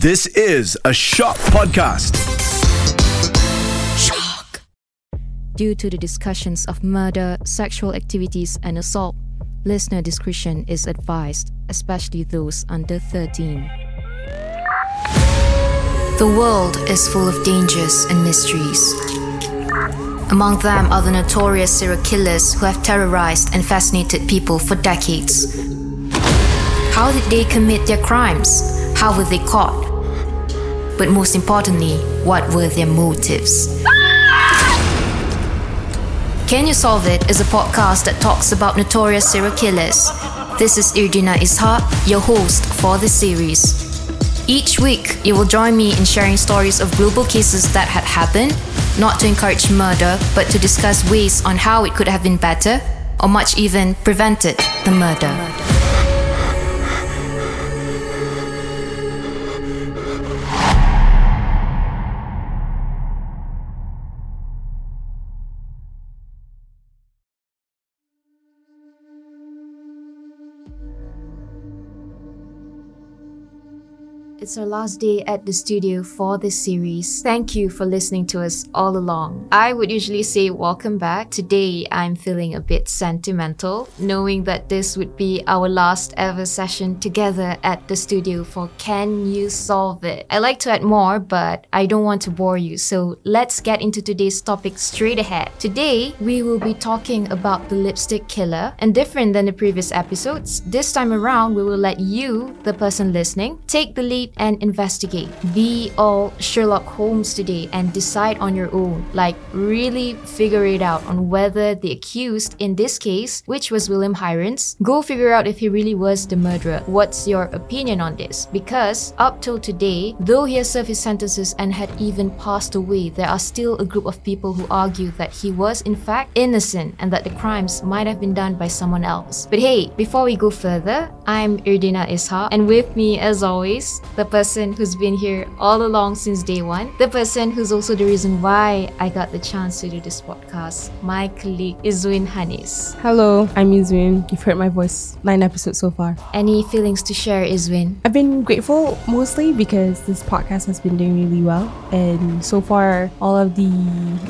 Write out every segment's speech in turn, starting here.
This is a Shock Podcast. Shock. Due to the discussions of murder, sexual activities, and assault, listener discretion is advised, especially those under 13. The world is full of dangers and mysteries. Among them are the notorious serial killers who have terrorized and fascinated people for decades. How did they commit their crimes? How were they caught? But most importantly, what were their motives? Can You Solve It is a podcast that talks about notorious serial killers. This is Irdina Ishaq, your host for this series. Each week, you will join me in sharing stories of global cases that had happened, not to encourage murder, but to discuss ways on how it could have been better, or much even prevented the murder. It's our last day at the studio for this series. Thank you for listening to us all along. I would usually say welcome back. Today, I'm feeling a bit sentimental, knowing that this would be our last ever session together at the studio for Can You Solve It? I like to add more, but I don't want to bore you, so let's get into today's topic straight ahead. Today, we will be talking about the lipstick killer, and different than the previous episodes, this time around, we will let you, the person listening, take the lead and investigate. Be all Sherlock Holmes today and decide on your own. Like, really figure it out on whether the accused, in this case, which was William Heirens, go figure out if he really was the murderer. What's your opinion on this? Because up till today, though he has served his sentences and had even passed away, there are still a group of people who argue that he was in fact innocent and that the crimes might have been done by someone else. But hey, before we go further, I'm Irdina Ishaq, and with me, as always, the person who's been here all along since day one, the person who's also the reason why I got the chance to do this podcast, my colleague Izuin Hanis. Hello, I'm Izuin. You've heard my voice nine episodes so far. Any feelings to share, Izuin? I've been grateful mostly because this podcast has been doing really well, and so far, all of the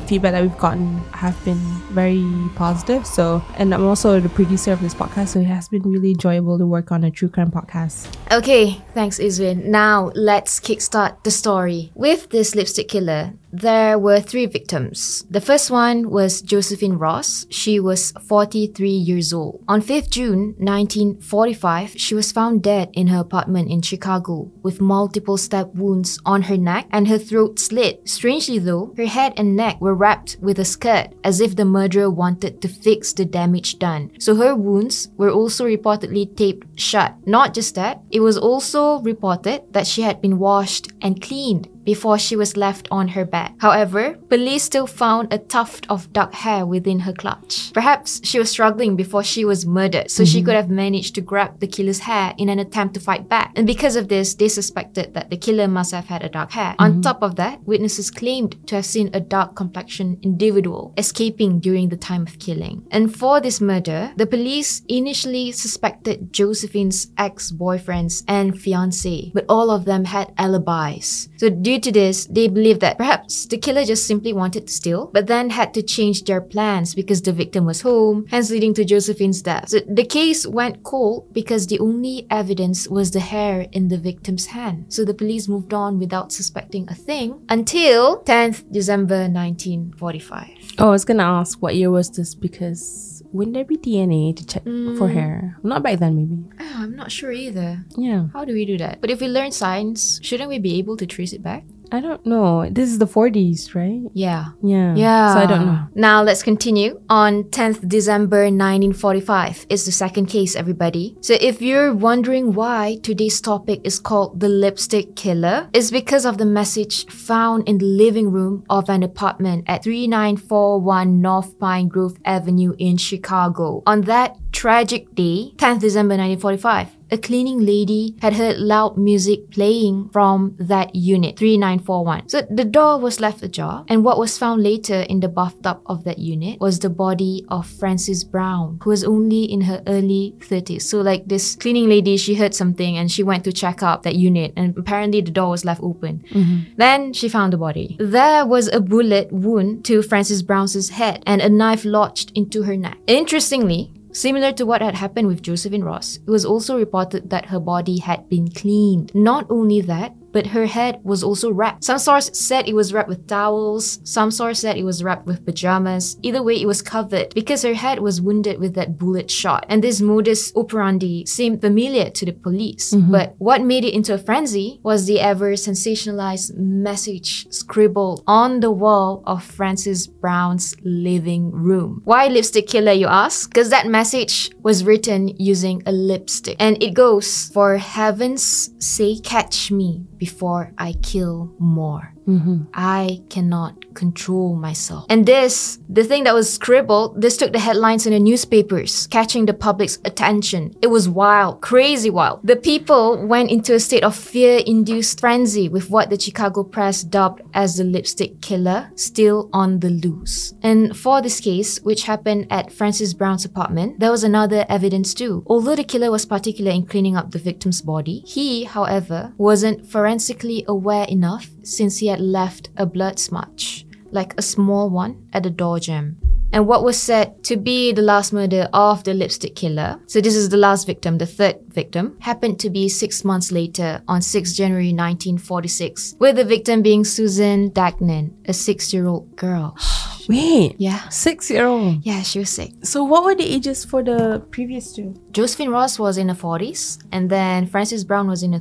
feedback that we've gotten have been very positive. So, and I'm also the producer of this podcast, so it has been really enjoyable to work on a true crime podcast. Okay, thanks, Izuin. Now let's kickstart the story. With this lipstick killer, there were three victims. The first one was Josephine Ross. She was 43 years old. On 5th June 1945, she was found dead in her apartment in Chicago with multiple stab wounds on her neck and her throat slit. Strangely though, her head and neck were wrapped with a skirt as if the murderer wanted to fix the damage done. So her wounds were also reportedly taped shut. Not just that, it was also reported that she had been washed and cleaned before she was left on her bed. However, police still found a tuft of dark hair within her clutch. Perhaps she was struggling before she was murdered, so mm-hmm. she could have managed to grab the killer's hair in an attempt to fight back. And because of this, they suspected that the killer must have had a dark hair. Mm-hmm. On top of that, witnesses claimed to have seen a dark complexioned individual escaping during the time of killing. And for this murder, the police initially suspected Josephine's ex-boyfriends and fiance, but all of them had alibis. So due Due to this, they believe that perhaps the killer just simply wanted to steal, but then had to change their plans because the victim was home, hence leading to Josephine's death. So the case went cold because the only evidence was the hair in the victim's hand. So the police moved on without suspecting a thing until 10th December 1945. Oh, I was gonna ask what year was this because wouldn't there be DNA to check mm. for hair? Not back then, maybe. Oh, I'm not sure either. Yeah. How do we do that? But if we learn science, shouldn't we be able to trace it back? I don't know. This is the 40s, right? Yeah. Yeah. Yeah. So I don't know. Now let's continue. On 10th December 1945 is the second case, everybody. So if you're wondering why today's topic is called the lipstick killer, it's because of the message found in the living room of an apartment at 3941 North Pine Grove Avenue in Chicago. On that tragic day, 10th December 1945, a cleaning lady had heard loud music playing from that unit 3941. So the door was left ajar, and what was found later in the bathtub of that unit was the body of Frances Brown, who was only in her early 30s. So like this cleaning lady, she heard something and she went to check out that unit, and apparently the door was left open. Mm-hmm. Then she found the body. There was a bullet wound to Frances Brown's head and a knife lodged into her neck. Interestingly, Similar to what had happened with Josephine Ross, it was also reported that her body had been cleaned. Not only that, but her head was also wrapped. Some sources said it was wrapped with towels, some sources said it was wrapped with pajamas. Either way, it was covered because her head was wounded with that bullet shot. And this modus operandi seemed familiar to the police. Mm-hmm. But what made it into a frenzy was the ever sensationalized message scribbled on the wall of Frances Brown's living room. Why lipstick killer, you ask? Because that message was written using a lipstick. And it goes, For heaven's sake, catch me before I kill more. Mm-hmm. I cannot control myself. And this, the thing that was scribbled, this took the headlines in the newspapers, catching the public's attention. It was wild, crazy wild. The people went into a state of fear induced frenzy with what the Chicago press dubbed as the lipstick killer, still on the loose. And for this case, which happened at Frances Brown's apartment, there was another evidence too. Although the killer was particular in cleaning up the victim's body, he, however, wasn't forensically aware enough since he had left a blood smudge, like a small one, at the door jamb. And what was said to be the last murder of the lipstick killer, so this is the last victim, the third victim, happened to be six months later on 6 January 1946, with the victim being Susan Dagnan, a six year old girl. Wait. Yeah. Six year old. Yeah, she was sick. So what were the ages for the previous two? Josephine Ross was in her 40s, and then Frances Brown was in her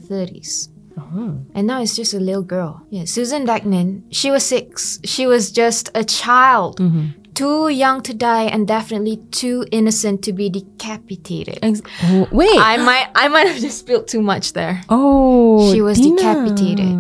30s. And now it's just a little girl. Yeah, Susan Dagnan, she was six. She was just a child. Mm-hmm. Too young to die and definitely too innocent to be decapitated. Ex- oh, wait. I might I might have just spilled too much there. oh. She was Dina. decapitated.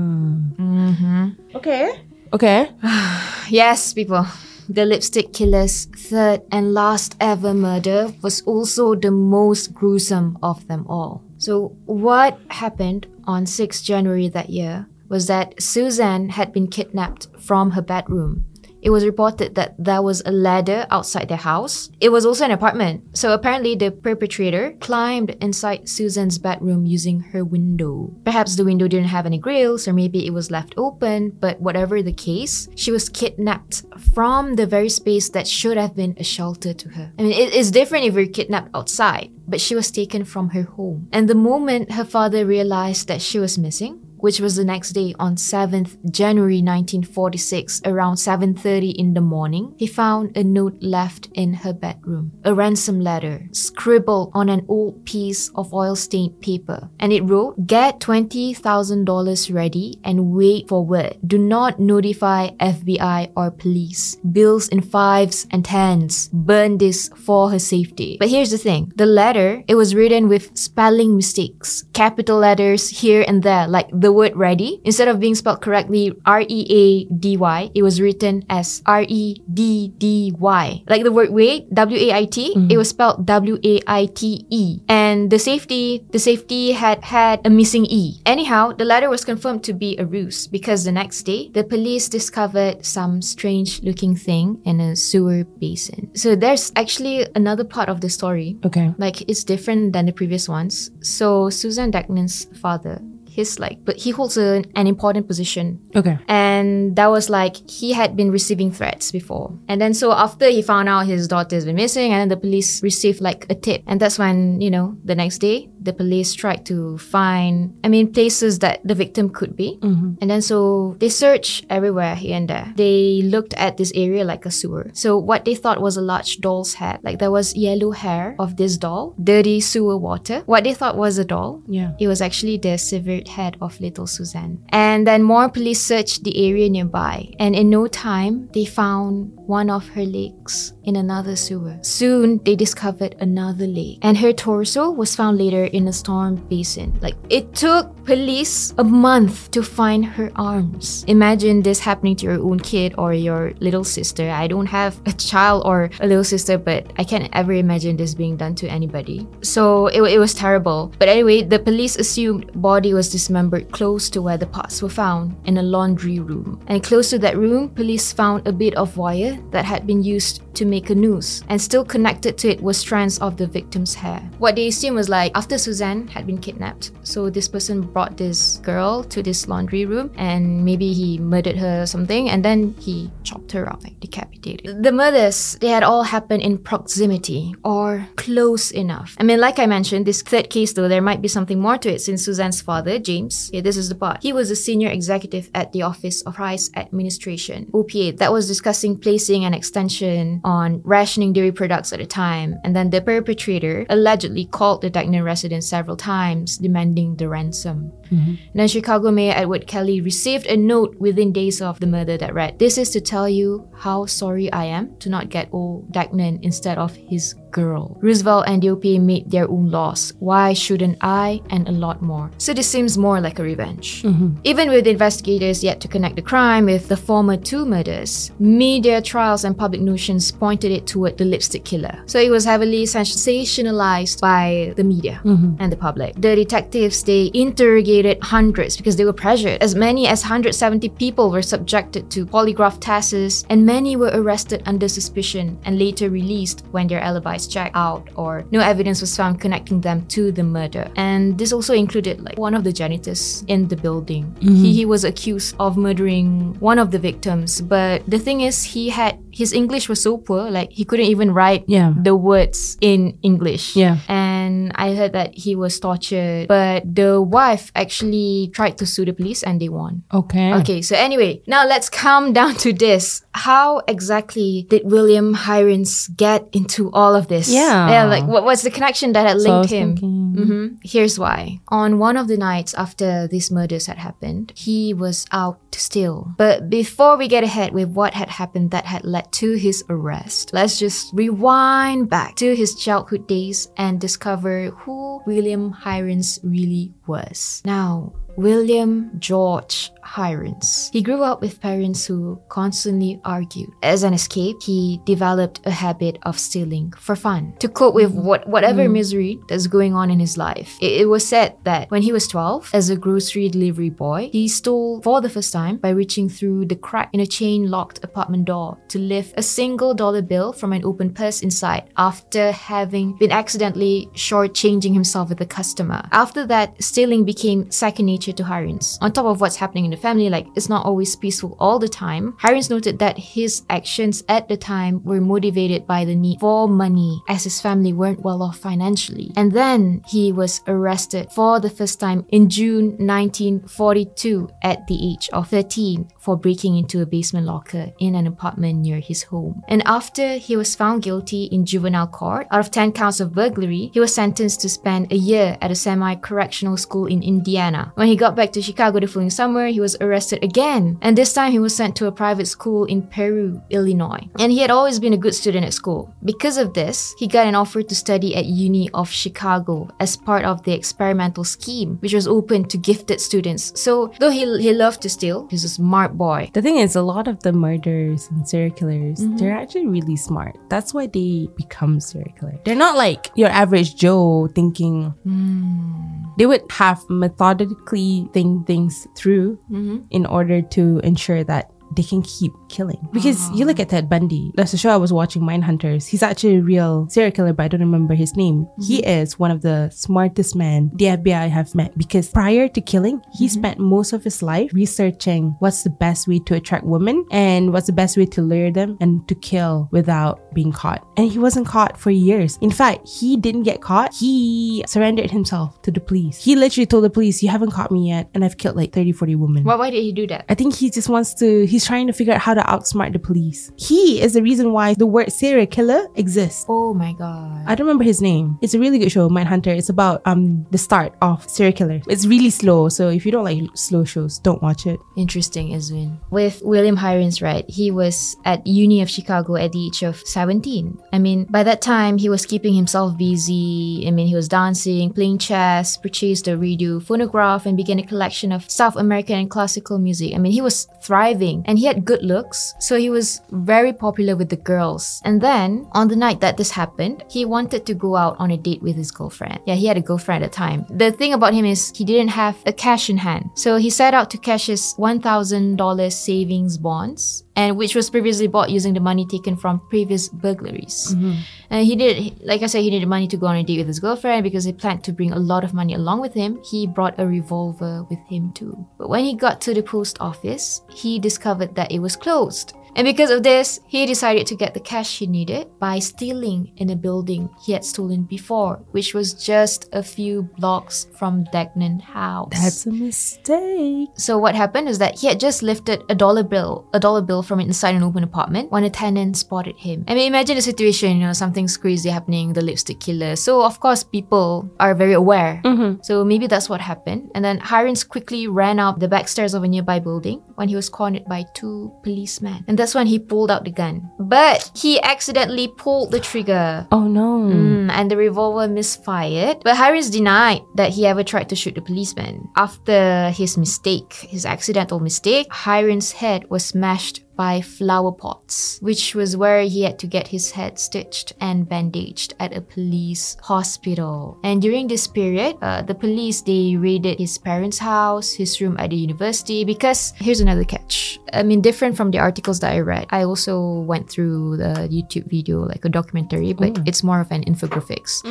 Mm-hmm. Okay. Okay. Yes, people. The lipstick killer's third and last ever murder was also the most gruesome of them all. So, what happened on 6 January that year was that Suzanne had been kidnapped from her bedroom. It was reported that there was a ladder outside their house. It was also an apartment. So apparently the perpetrator climbed inside Susan's bedroom using her window. Perhaps the window didn't have any grills or maybe it was left open, but whatever the case, she was kidnapped from the very space that should have been a shelter to her. I mean, it is different if you're kidnapped outside, but she was taken from her home. And the moment her father realized that she was missing, which was the next day on 7th January 1946 around 7:30 in the morning, he found a note left in her bedroom, a ransom letter scribbled on an old piece of oil-stained paper, and it wrote, "Get $20,000 ready and wait for word. Do not notify FBI or police. Bills in fives and tens. Burn this for her safety." But here's the thing. The letter, it was written with spelling mistakes, capital letters here and there, like the word ready. Instead of being spelled correctly R E A D Y, it was written as R E D D Y. Like the word wait, W A I T, mm-hmm. it was spelled W A I T E. And the safety, the safety had had a missing E. Anyhow, the letter was confirmed to be a ruse because the next day, the police discovered some strange looking thing in a sewer basin. So there's actually another part of the story Okay. like it's different than the previous ones. So Susan Dagnan's father, he's like, but he holds a, an important position. Okay. And that was like he had been receiving threats before. And then so after he found out his daughter's been missing, and then the police received like a tip. And that's when, you know, the next day the police tried to find I mean places that the victim could be. Mm-hmm. And then so they searched everywhere here and there. They looked at this area like a sewer. So what they thought was a large doll's head. Like there was yellow hair of this doll, dirty sewer water. What they thought was a doll. Yeah. It was actually the severed head of little Suzanne. And then more police searched the area nearby. And in no time, they found one of her legs in another sewer. Soon, they discovered another leg, and her torso was found later in a storm basin. Like, it took police a month to find her arms. Imagine this happening to your own kid or your little sister. I don't have a child or a little sister, but I can't ever imagine this being done to anybody. So it, it was terrible. But anyway, the police assumed body was dismembered close to where the parts were found in a laundry room. And close to that room, police found a bit of wire that had been used to make a noose, and still connected to it were strands of the victim's hair. What they assumed was like after Suzanne had been kidnapped, so this person brought this girl to this laundry room, and maybe he murdered her or something, and then he chopped her up, like decapitated. The murders, they had all happened in proximity or close enough. I mean, like I mentioned, this third case though, there might be something more to it since Suzanne's father, James, yeah, this is the part. He was a senior executive at the Office of Price Administration, OPA, that was discussing placing an extension on rationing dairy products at the time, and then the perpetrator allegedly called the Dagnan residence several times, demanding the ransom. Mm-hmm. Then Chicago Mayor Edward Kelly received a note within days of the murder that read, This is to tell you how sorry I am to not get old Dagnan instead of his girl. Roosevelt and the OPA made their own laws. Why shouldn't I? And a lot more. So this seems more like a revenge. Mm-hmm. Even with investigators yet to connect the crime with the former two murders, media trials and public notions pointed it toward the lipstick killer. So it was heavily sensationalized by the media mm-hmm. and the public. The detectives they interrogated hundreds because they were pressured. As many as 170 people were subjected to polygraph tests, and many were arrested under suspicion and later released when their alibis checked out or no evidence was found connecting them to the murder. And this also included like one of the janitors in the building. Mm-hmm. He, he was accused of murdering one of the victims, but the thing is he had his English was so poor, like he couldn't even write Yeah. the words in English. Yeah. And I heard that he was tortured, but the wife actually tried to sue the police and they won. Okay. Okay, so anyway, now let's come down to this. How exactly did William Heirens get into all of this? Yeah. Yeah, like what was the connection that had So linked him? thinking- hmm Here's why. On one of the nights after these murders had happened, he was out steal. But before we get ahead with what had happened that had led to his arrest, let's just rewind back to his childhood days and discover who William Heirens really was. Now, William George Heirens. He grew up with parents who constantly argued. As an escape, he developed a habit of stealing for fun to cope with mm-hmm. what, whatever mm-hmm. misery that's going on in his life. It, it was said that when he was 12, as a grocery delivery boy, he stole for the first time by reaching through the crack in a chain locked apartment door to lift a single dollar bill from an open purse inside after having been accidentally shortchanging himself with a customer. After that, stealing became second nature to Heirens. On top of what's happening in the family, like it's not always peaceful all the time, Heirens noted that his actions at the time were motivated by the need for money as his family weren't well off financially. And then he was arrested for the first time in June 1942 at the age of 13 for breaking into a basement locker in an apartment near his home. And after he was found guilty in juvenile court, out of 10 counts of burglary, he was sentenced to spend a year at a semi correctional school in Indiana. When he got back to Chicago the following summer, he was arrested again, and this time he was sent to a private school in Peru, Illinois. And he had always been a good student at school. Because of this, he got an offer to study at Uni of Chicago as part of the experimental scheme, which was open to gifted students. So, though he, he loved to steal, he's a smart boy. The thing is, a lot of the murderers and serial killers, mm-hmm. they're actually really smart. That's why they become serial killers. They're not like your average Joe thinking. Hmm. They would have methodically think things through in order to ensure that they can keep killing. Because you look at Ted Bundy. That's the show I was watching, Mindhunters. He's actually a real serial killer, but I don't remember his name. He mm-hmm. is one of the smartest men the FBI have met because prior to killing, he mm-hmm. spent most of his life researching what's the best way to attract women and what's the best way to lure them and to kill without being caught. And he wasn't caught for years. In fact, he didn't get caught. He surrendered himself to the police. He literally told the police, You haven't caught me yet, and I've killed like 30, 40 women. Why, why did he do that? I think he just wants to. He's he's trying to figure out how to outsmart the police. He is the reason why the word serial killer exists. Oh my god. I don't remember his name. It's a really good show, Mindhunter. It's about um the start of serial killer. It's really slow, so if you don't like slow shows, don't watch it. Interesting, Izuin. With William Heirens, right? He was at Uni of Chicago at the age of 17. I mean, by that time, he was keeping himself busy. I mean, he was dancing, playing chess, purchased a radio phonograph, and began a collection of South American and classical music. I mean, he was thriving and he had good looks, so he was very popular with the girls. And then, on the night that this happened, he wanted to go out on a date with his girlfriend. Yeah, he had a girlfriend at the time. The thing about him is he didn't have a cash in hand. So he set out to cash his $1,000 savings bonds and which was previously bought using the money taken from previous burglaries. Mm-hmm. And he did, like I said, he needed money to go on a date with his girlfriend because he planned to bring a lot of money along with him. He brought a revolver with him too. But when he got to the post office, he discovered that it was closed. And because of this, he decided to get the cash he needed by stealing in a building he had stolen before, which was just a few blocks from Degnan House. That's a mistake. So what happened is that he had just lifted a dollar bill, a dollar bill from inside an open apartment when a tenant spotted him. I mean, imagine the situation, you know, something's crazy happening, the lipstick killer. So of course, people are very aware. Mm-hmm. So maybe that's what happened. And then Heirens quickly ran up the back stairs of a nearby building when he was cornered by two policemen. And that's when he pulled out the gun. But he accidentally pulled the trigger. Oh no. Mm, and the revolver misfired. But Heirens denied that he ever tried to shoot the policeman. After his mistake, his accidental mistake, Heirens' head was smashed by flower pots, which was where he had to get his head stitched and bandaged at a police hospital. And during this period, uh, the police they raided his parents' house, his room at the university. Because here's another catch. I mean, different from the articles that I read, I also went through the YouTube video, like a documentary, but it's more of an infographics.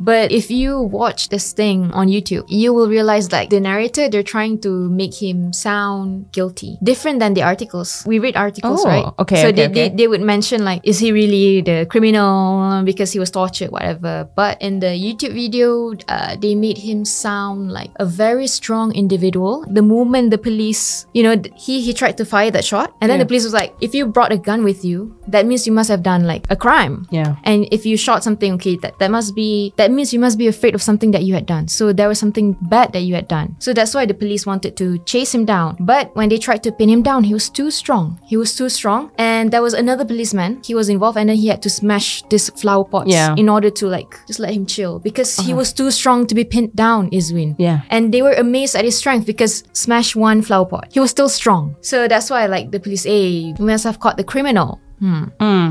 But if you watch this thing on YouTube, you will realize like the narrator, they're trying to make him sound guilty. Different than the articles. We read articles, Oh, right? okay, So okay, they, okay. They, they would mention like, is he really the criminal because he was tortured, whatever. But in the YouTube video, uh, they made him sound like a very strong individual. The moment the police, you know, he he tried to fire that shot, and then Yeah. the police was like, if you brought a gun with you, that means you must have done like a crime. Yeah. And if you shot something, okay, that, that must be that means you must be afraid of something that you had done. So there was something bad that you had done. So that's why the police wanted to chase him down. But when they tried to pin him down, he was too strong. He was too strong. And there was another policeman. He was involved and then he had to smash this flower pots Yeah. in order to like just let him chill. Because he was too strong to be pinned down, Izuin. Yeah. And they were amazed at his strength because smash one flower pot. He was still strong. So that's why like the police, hey, we must have caught the criminal. Hmm.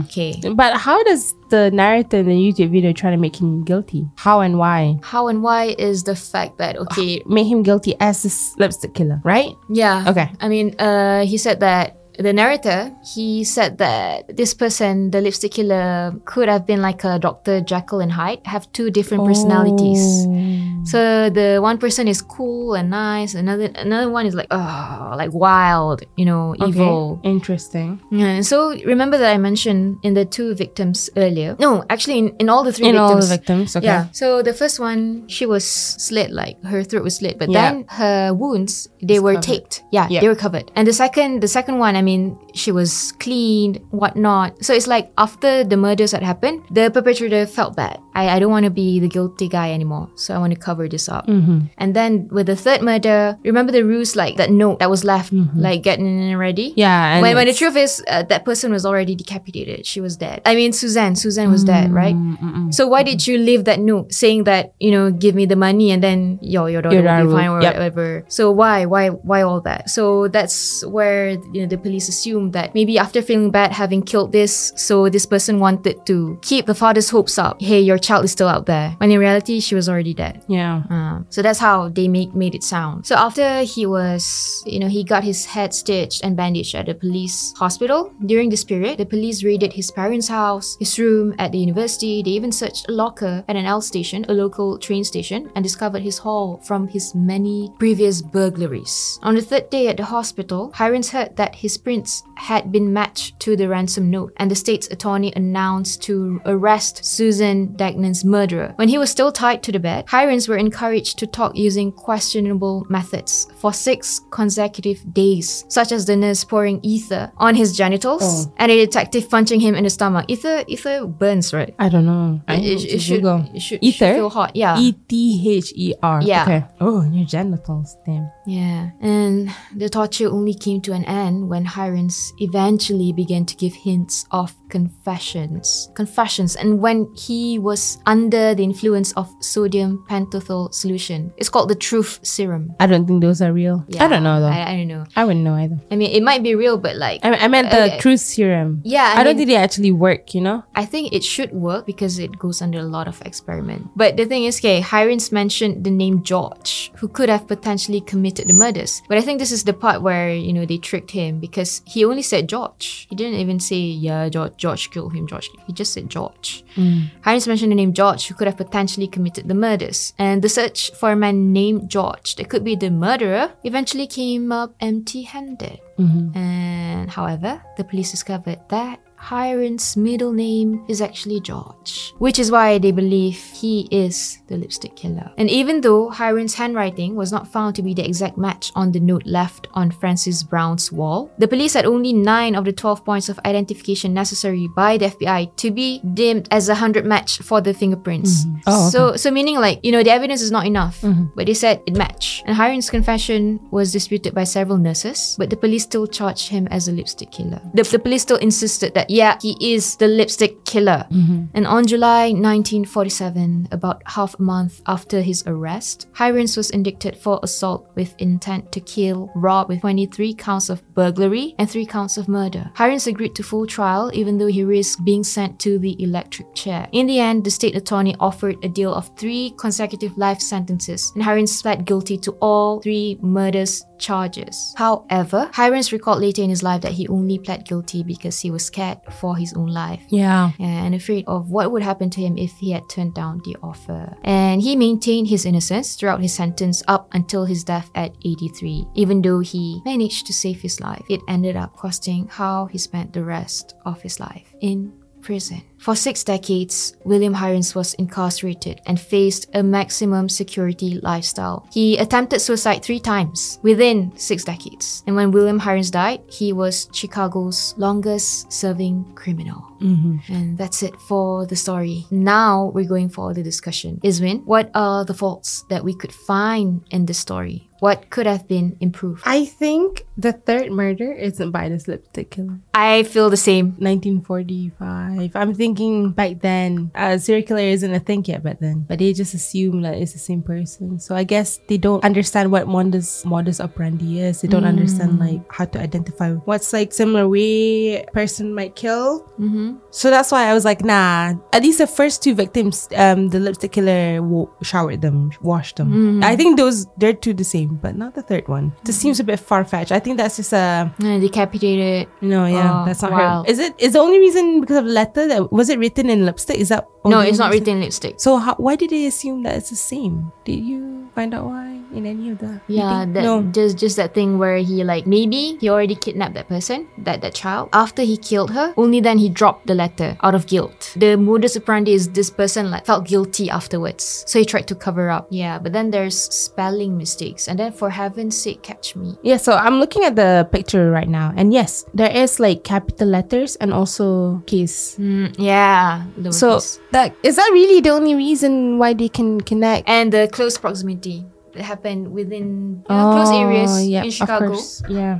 Okay. But how does the narrator in the YouTube video try to make him guilty? How and why? How and why is the fact that okay, Make him guilty as this lipstick killer, right? yeah. Okay. I mean, uh, he said that the narrator he said that this person, the lipstick killer, could have been like a Dr. Jekyll and Hyde, have two different personalities. Oh. So the one person is cool and nice, another another one is like oh, like wild, you know, evil. Okay. Interesting. Yeah, so remember that I mentioned in the two victims earlier. No, actually, in, in all the three In victims. all the victims, okay. Yeah. So the first one, she was slit, like her throat was slit, but Yeah. then her wounds they were covered. taped. Yeah, Yeah. they were covered. And the second, the second one, I mean, she was cleaned, whatnot. So it's like after the murders had happened, the perpetrator felt bad. I, I don't want to be the guilty guy anymore, so I want to cover this up. Mm-hmm. And then with the third murder, remember the ruse, like that note that was left, mm-hmm. like getting ready. Yeah. And When, when the truth is, uh, that person was already decapitated. She was dead. I mean, Suzanne. Suzanne was dead, mm-hmm, right? So why did you leave that note saying that you know, give me the money and then yo, your daughter Your will be fine or yep. whatever? So why, why, why all that? So that's where you know the police assumed that maybe after feeling bad having killed this, so this person wanted to keep the father's hopes up. Hey, your child is still out there. When in reality, she was already dead. yeah. Um, so that's how they make made it sound. So after he was, you know, he got his head stitched and bandaged at the police hospital. During this period, the police raided his parents' house, his room at the university. They even searched a locker at an L station, a local train station, and discovered his haul from his many previous burglaries. On the third day at the hospital, Heirens heard that his fingerprints had been matched to the ransom note, and the state's attorney announced to arrest Susan Dagnan's murderer. When he was still tied to the bed, Heirens were encouraged to talk using questionable methods for six consecutive days, such as the nurse pouring ether on his genitals Oh. and a detective punching him in the stomach. Ether, ether burns, right? I don't know. I It, it, it should, Google. it should, Ether? should feel hot. Yeah. E T H E R. Yeah. Okay. Oh, your genitals. Damn. Yeah, and the torture only came to an end when Heirens eventually began to give hints of confessions. Confessions, and when he was under the influence of sodium pentothal solution. It's called the truth serum. I don't think those are real. I don't know though. I, I, don't know. I wouldn't know either. I mean, it might be real, but like, I, I meant the Okay. truth serum. Yeah, I, I don't think they actually work. You know. I think it should work because it goes under a lot of experiment. But the thing is, okay, Heirens mentioned the name George, who could have potentially committed the murders. But I think this is the part where, you know, they tricked him because he only said George. He didn't even say, yeah, George, George killed him, George. He just said George. Hmm. Heirens mentioned the name George, who could have potentially committed the murders. And the search for a man named George that could be the murderer eventually came up empty handed. Mm-hmm. And however, the police discovered that Heirens' middle name is actually George, which is why they believe he is the lipstick killer. And even though Heirens' handwriting was not found to be the exact match on the note left on Frances Brown's wall, the police had only 9 of the 12 points of identification necessary by the FBI to be deemed as a 100 match for the fingerprints. Mm-hmm. Oh, okay. So so meaning like, you know, the evidence is not enough, mm-hmm. but they said it matched. And Heirens' confession was disputed by several nurses, but the police still charged him as a lipstick killer. The, the police still insisted that, yeah, he is the lipstick killer. Mm-hmm. And on July 1947, about half a month after his arrest, Heirens was indicted for assault with intent to kill, rob with 23 counts of burglary and 3 counts of murder. Heirens agreed to full trial even though he risked being sent to the electric chair. In the end, the state attorney offered a deal of three consecutive life sentences, and Heirens pled guilty to all three murders charges. However, Heirens recalled later in his life that he only pled guilty because he was scared for his own life Yeah. and afraid of what would happen to him if he had turned down the offer. And he maintained his innocence throughout his sentence up until his death at 83. Even though he managed to save his life, it ended up costing how he spent the rest of his life in prison. For six decades, William Heirens was incarcerated and faced a maximum security lifestyle. He attempted suicide three times within six decades. And when William Heirens died, he was Chicago's longest serving criminal. Mm-hmm. And that's it for the story. Now we're going for the discussion. Izuin, what are the faults that we could find in this story? What could have been improved? I think the third murder isn't by the lipstick killer. I feel the same. 1945. I'm thinking back then, uh, serial killer isn't a thing yet back then, but they just assume that it's the same person. So I guess they don't understand what modus modus operandi is. They don't understand like how to identify what's like similar way person might kill. Mm-hmm. So that's why I was like, nah. At least the first two victims, um, the lipstick killer wo- showered them, washed them. I think those they're two the same, but not the third one. This seems a bit far fetched. I think that's just a Uh, decapitated. no, yeah, Oh, that's not wow. her. Is it? Is the only reason because of the letter that was it written in lipstick? Is that No, it's not reason? written in lipstick. So how, why did they assume that it's the same? Did you find out why in any of the? Yeah, that no. just just that thing where he like maybe he already kidnapped that person, that that child. After he killed her, only then he dropped the letter out of guilt. The modus operandi is this person like felt guilty afterwards, so he tried to cover up. Yeah, but then there's spelling mistakes, and then for heaven's sake, catch me. Yeah, so I'm looking at the picture right now, and yes, there is like capital letters and also case. Mm, yeah, So lowercase. that is that really the only reason why they can connect? and the close proximity that happened within you know, close areas Oh, yeah, in Chicago. Yeah.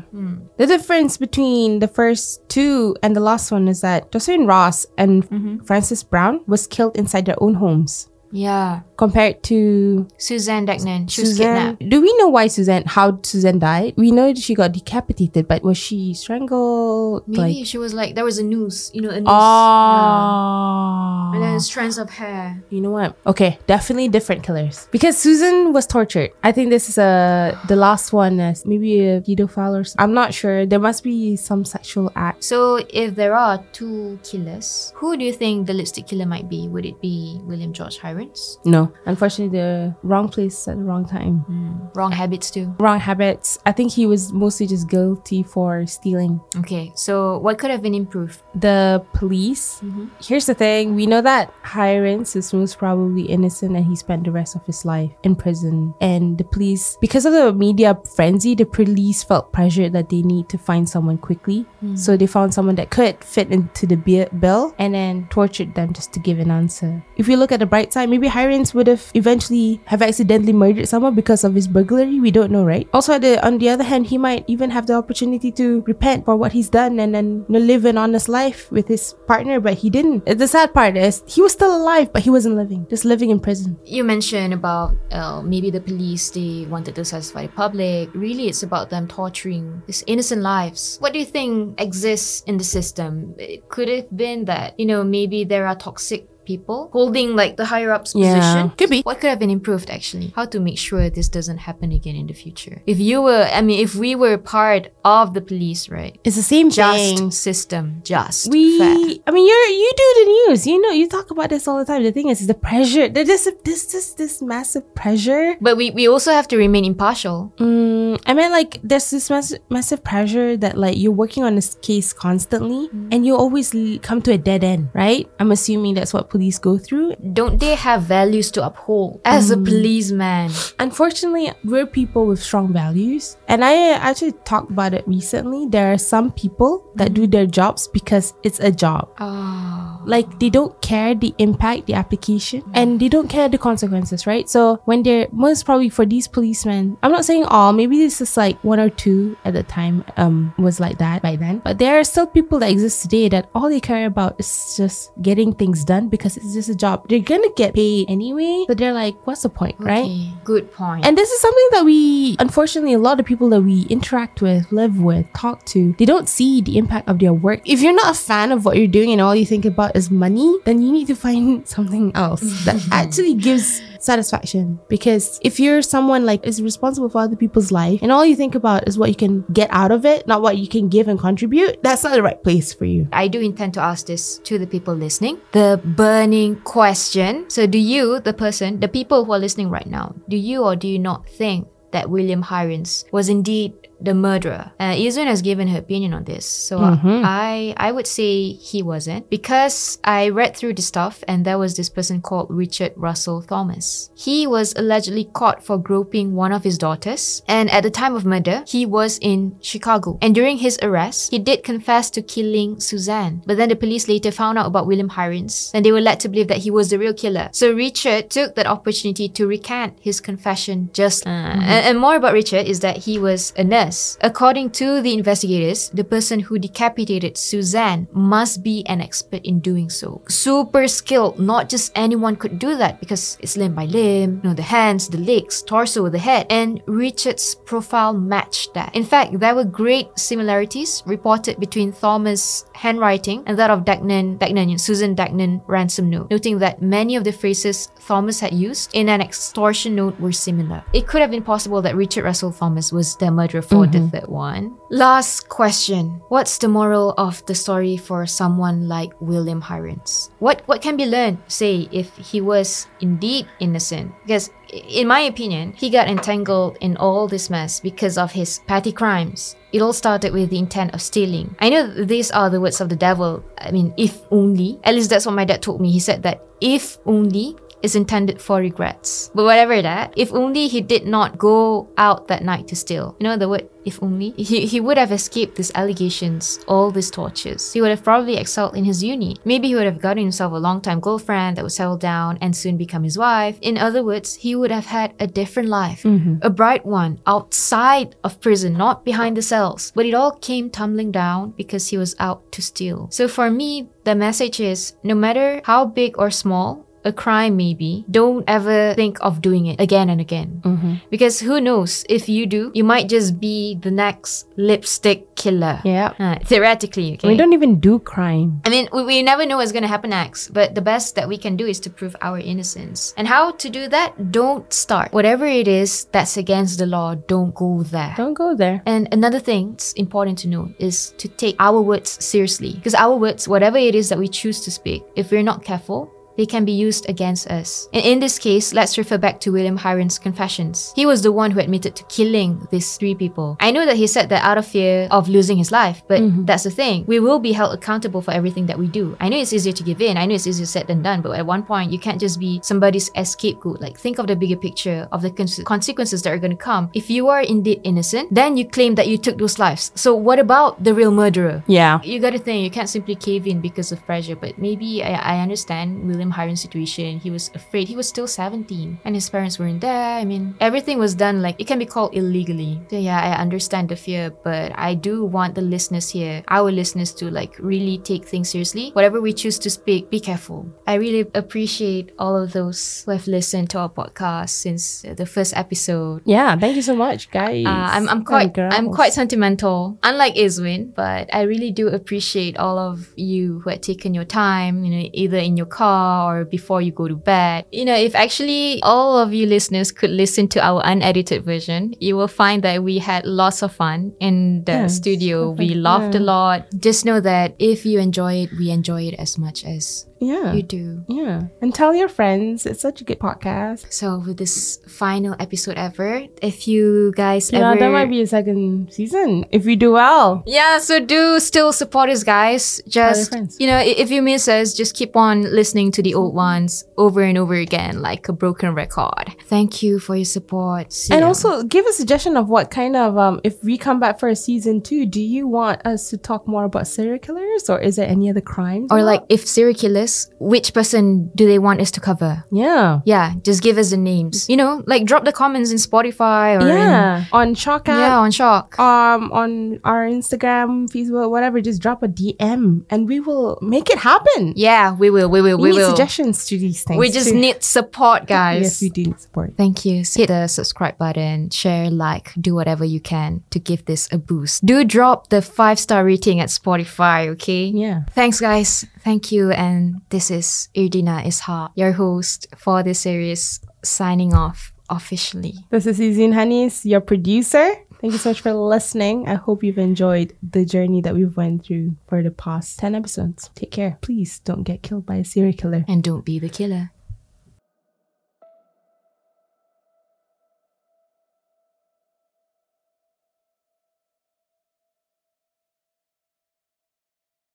The difference between the first two and the last one is that Josephine Ross and Mm-hmm. Frances Brown was killed inside their own homes. Yeah, Compared to Suzanne Dagnan, she was Suzanne. kidnapped. Do we know why Suzanne, how Suzanne died? We know she got decapitated, but was she strangled? Maybe like, she was like there was a noose, you know, a noose. Ah. yeah. oh. And then strands of hair. You know what? Okay, definitely different killers. Because Susan was tortured. I think this is a the last one as maybe a pedophile or something. I'm not sure. There must be some sexual act. So if there are two killers, who do you think the lipstick killer might be? Would it be William George Heirens parents? No, unfortunately, the wrong place at the wrong time. Mm. Wrong habits too. Wrong habits. I think he was mostly just guilty for stealing. Okay, so what could have been improved? The police. Mm-hmm. Here's the thing: we know that Heirens is most probably innocent, and he spent the rest of his life in prison. And the police, because of the media frenzy, the police felt pressured that they need to find someone quickly. Mm. So they found someone that could fit into the bill, and then tortured them just to give an answer. If you look at the bright side, maybe Heirens would have eventually have accidentally murdered someone because of his burglary. We don't know, right? Also, the, on the other hand, he might even have the opportunity to repent for what he's done and then you know, live an honest life with his partner, but he didn't. The sad part is he was still alive, but he wasn't living, just living in prison. You mentioned about uh, maybe the police, they wanted to satisfy the public. Really, it's about them torturing these innocent lives. What do you think exists in the system? It could have been that, you know, maybe there are toxic people holding like the higher ups position. could be. What could have been improved actually? How to make sure this doesn't happen again in the future? If you were, I mean, if we were part of the police, right? It's the same Just thing. system, just we fair. i mean you're you do the news you know you talk about this all the time the thing is the pressure there's this this this this massive pressure But we, we also have to remain impartial. mm, i mean like there's this massive, massive pressure that like you're working on this case constantly and you always come to a dead end right i'm assuming that's what police go through Don't they have values to uphold as a policeman? unfortunately we're people with strong values. And i actually talked about it recently. There are some people that do their jobs because it's a job. Oh. like they don't care the impact the application and they don't care the consequences right? So when they're most probably for these policemen i'm not saying all maybe this is like one or two at the time um was like that by then. But there are still people that exist today that all they care about is just getting things done because it's just a job they're gonna get paid anyway but they're like what's the point right Okay, Good point. and this is something that we, unfortunately, a lot of people that we interact with, live with, talk to, they don't see the impact of their work. If you're not a fan of what you're doing and all you think about is money, then you need to find something else that actually gives satisfaction. Because if you're someone like is responsible for other people's life and all you think about is what you can get out of it, not what you can give and contribute, that's not the right place for you. I do intend to ask this to the people listening. The burning question. So, do you, the person, the people who are listening right now, do you or do you not think that William Heirens was indeed the murderer? Uh, Izuin has given her opinion on this. So, uh, I, I would say he wasn't because I read through the stuff and there was this person called Richard Russell Thomas. He was allegedly caught for groping one of his daughters, and at the time of murder, he was in Chicago. And during his arrest, he did confess to killing Suzanne. But then the police later found out about William Heirens, and they were led to believe that he was the real killer. So Richard took that opportunity to recant his confession just. Uh, and, and more about Richard is that he was a nurse. According to the investigators, the person who decapitated Suzanne must be an expert in doing so. Super skilled, not just anyone could do that because it's limb by limb, you know, the hands, the legs, torso, the head. And Richard's profile matched that. In fact, there were great similarities reported between Thomas' handwriting and that of Dagnan, Dagnan, Susan Dagnan ransom note, noting that many of the phrases Thomas had used in an extortion note were similar. It could have been possible that Richard Russell Thomas was the murderer for Mm-hmm. the third one. Last question. What's the moral of the story for someone like William Heirens? What what can be learned, say, if he was indeed innocent? Because in my opinion, he got entangled in all this mess because of his petty crimes. It all started with the intent of stealing. I know these are the words of the devil. I mean, if only. At least that's what my dad told me. He said that if only is intended for regrets. But whatever that, if only he did not go out that night to steal. You know the word if only? He, he would have escaped these allegations, all these tortures. He would have probably excelled in his uni. Maybe he would have gotten himself a long-time girlfriend that would settle down and soon become his wife. In other words, he would have had a different life. Mm-hmm. A bright one, outside of prison, not behind the cells. But it all came tumbling down because he was out to steal. So for me, the message is no matter how big or small, a crime maybe, don't ever think of doing it again and again. Because who knows, if you do, you might just be the next lipstick killer. Yeah. Uh, theoretically, okay. We don't even do crime. I mean, we, we never know what's going to happen next, but the best that we can do is to prove our innocence. And how to do that? Don't start. Whatever it is that's against the law, don't go there. Don't go there. And another thing that's important to note is to take our words seriously. Because our words, whatever it is that we choose to speak, if we're not careful, they can be used against us. And in this case, let's refer back to William Heirens' confessions. He was the one who admitted to killing these three people. I know that he said that out of fear of losing his life, but mm-hmm. that's the thing. We will be held accountable for everything that we do. I know it's easier to give in. I know it's easier said than done, but at one point, you can't just be somebody's scapegoat. Like, think of the bigger picture of the cons- consequences that are going to come. If you are indeed innocent, then you claim that you took those lives. So, what about the real murderer? Yeah. You got to think, you can't simply cave in because of pressure. But maybe I, I understand William Heirens' situation. He was afraid. He was still 17 and his parents weren't there. I mean, everything was done like it can be called illegally. So, yeah, I understand the fear, but I do want the listeners here, our listeners, to like really take things seriously. Whatever we choose to speak, be careful. I really appreciate all of those who have listened to our podcast since the first episode. Yeah. Thank you so much, guys. Uh, I'm, I'm quite I'm quite sentimental, unlike Izuin, but I really do appreciate all of you who had taken your time, you know, either in your car or before you go to bed. You know, if actually all of you listeners could listen to our unedited version, you will find that we had lots of fun in the Yes, studio. We laughed a lot. Just know that if you enjoy it, we enjoy it as much as Yeah. you do. Yeah. And tell your friends. It's such a good podcast. So with this final episode ever, if you guys Yeah, ever there might be a second season if we do well. Yeah, so do still support us, guys. Just friends. you know, if you miss us, just keep on listening to the old ones over and over again, like a broken record. Thank you for your support. See And also give a suggestion of what kind of um if we come back for a season two, do you want us to talk more about serial killers or is there any other crimes? or like if serial killers, which person do they want us to cover? Yeah. Yeah, just give us the names. You know, like drop the comments in Spotify or in- Yeah. On Shock app, yeah, on Shock. um on our Instagram, Facebook, whatever, just drop a DM and we will make it happen. Yeah, we will. We will. We, We, need will. suggestions to these things. We just too. need support, guys. Yes, we do need support. Thank you. So Hit the subscribe button, share, like, do whatever you can to give this a boost. Do drop the five star rating at Spotify, okay? Yeah. Thanks, guys. Thank you. And this is Irdina Ishaq, your host for this series, signing off officially. This is Izuin Hanis, your producer. Thank you so much for listening. I hope you've enjoyed the journey that we've went through for the past 10 episodes. Take care. Please don't get killed by a serial killer. And don't be the killer.